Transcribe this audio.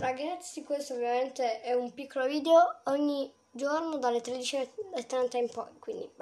Ragazzi, questo ovviamente è un piccolo video ogni giorno dalle 13.30 in poi, quindi.